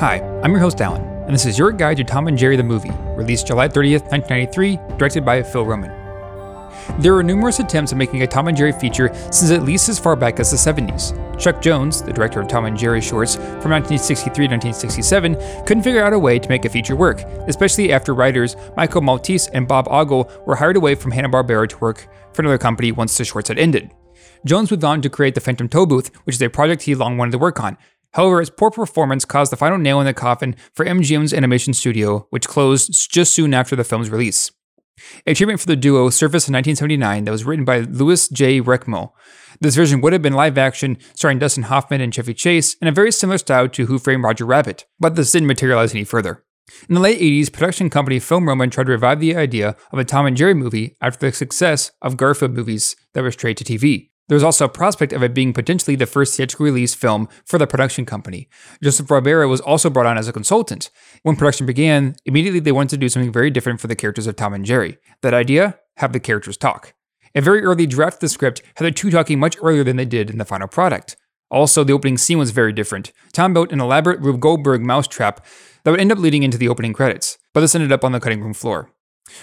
Hi, I'm your host Alan, and this is your guide to Tom and Jerry the movie, released July 30th, 1993, directed by Phil Roman. There were numerous attempts at making a Tom and Jerry feature since at least as far back as the 70s. Chuck Jones, the director of Tom and Jerry shorts from 1963 to 1967, couldn't figure out a way to make a feature work, especially after writers Michael Maltese and Bob Ogle were hired away from Hanna-Barbera to work for another company once the shorts had ended. Jones moved on to create the Phantom Toll Booth, which is a project he long wanted to work on, However, its poor performance caused the final nail in the coffin for MGM's animation studio, which closed just soon after the film's release. A treatment for the duo surfaced in 1979 that was written by Louis J. Reckmill. This version would have been live action, starring Dustin Hoffman and Chevy Chase, in a very similar style to Who Framed Roger Rabbit, but this didn't materialize any further. In the late 80s, production company Film Roman tried to revive the idea of a Tom and Jerry movie after the success of Garfield movies that were straight to TV. There was also a prospect of it being potentially the first theatrical release film for the production company. Joseph Barbera was also brought on as a consultant. When production began, immediately they wanted to do something very different for the characters of Tom and Jerry. That idea? Have the characters talk. A very early draft of the script had the two talking much earlier than they did in the final product. Also, the opening scene was very different. Tom built an elaborate Rube Goldberg mousetrap that would end up leading into the opening credits, but this ended up on the cutting room floor.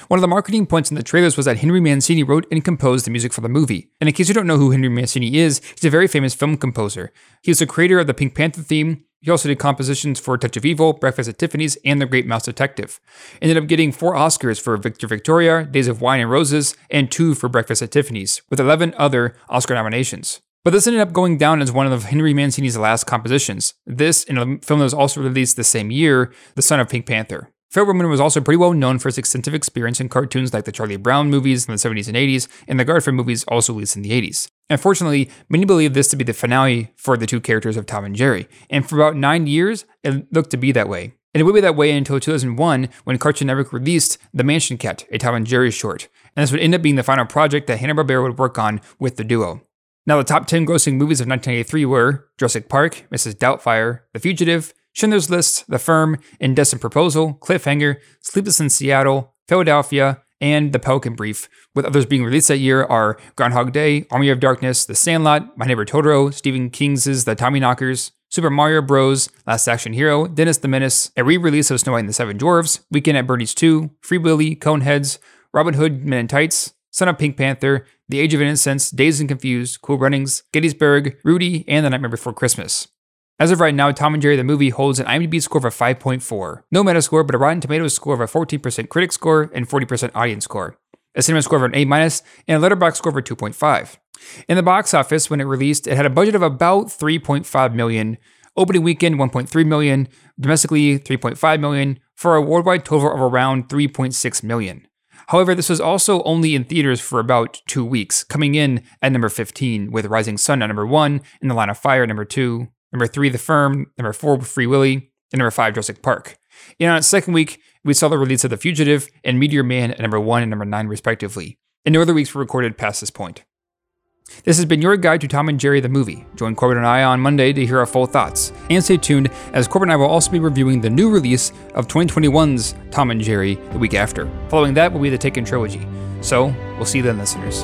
One of the marketing points in the trailers was that Henry Mancini wrote and composed the music for the movie. And in case you don't know who Henry Mancini is, he's a very famous film composer. He was the creator of the Pink Panther theme. He also did compositions for Touch of Evil, Breakfast at Tiffany's, and The Great Mouse Detective. Ended up getting four Oscars for Victor Victoria, Days of Wine and Roses, and two for Breakfast at Tiffany's, with 11 other Oscar nominations. But this ended up going down as one of Henry Mancini's last compositions. This, in a film that was also released the same year, The Son of Pink Panther. Phil was also pretty well known for his extensive experience in cartoons like the Charlie Brown movies in the 70s and 80s, and the Garfield movies also released in the 80s. Unfortunately, many believe this to be the finale for the two characters of Tom and Jerry, and for about nine years, it looked to be that way. And it would be that way until 2001 when Cartoon Network released The Mansion Cat, a Tom and Jerry short, and this would end up being the final project that Hanna-Barbera would work on with the duo. Now, the top 10 grossing movies of 1983 were Jurassic Park, Mrs. Doubtfire, The Fugitive, Schindler's List, The Firm, Indecent Proposal, Cliffhanger, Sleepless in Seattle, Philadelphia, and The Pelican Brief, with others being released that year are Groundhog Day, Army of Darkness, The Sandlot, My Neighbor Totoro, Stephen King's The Tommyknockers, Super Mario Bros., Last Action Hero, Dennis the Menace, a re-release of Snow White and the Seven Dwarfs, Weekend at Bernie's 2, Free Willy, Coneheads, Robin Hood Men in Tights, Son of Pink Panther, The Age of Innocence, Dazed and Confused, Cool Runnings, Gettysburg, Rudy, and The Nightmare Before Christmas. As of right now, Tom and Jerry the movie holds an IMDb score of a 5.4. No Metascore, but a Rotten Tomatoes score of a 14% critic score and 40% audience score. A cinema score of an A and a Letterboxd score of a 2.5. In the box office, when it released, it had a budget of about 3.5 million. Opening weekend 1.3 million, domestically 3.5 million, for a worldwide total of around 3.6 million. However, this was also only in theaters for about two weeks, coming in at number 15, with Rising Sun at number 1, and the Line of Fire at number 2, Number three, The Firm. Number four, Free Willy. And number five, Jurassic Park. And on its second week, we saw the release of The Fugitive and Meteor Man at number one and number nine, respectively. And no other weeks were recorded past this point. This has been your guide to Tom and Jerry the movie. Join Corbin and I on Monday to hear our full thoughts. And stay tuned, as Corbin and I will also be reviewing the new release of 2021's Tom and Jerry the week after. Following that will be the Taken trilogy. So, we'll see you then, listeners.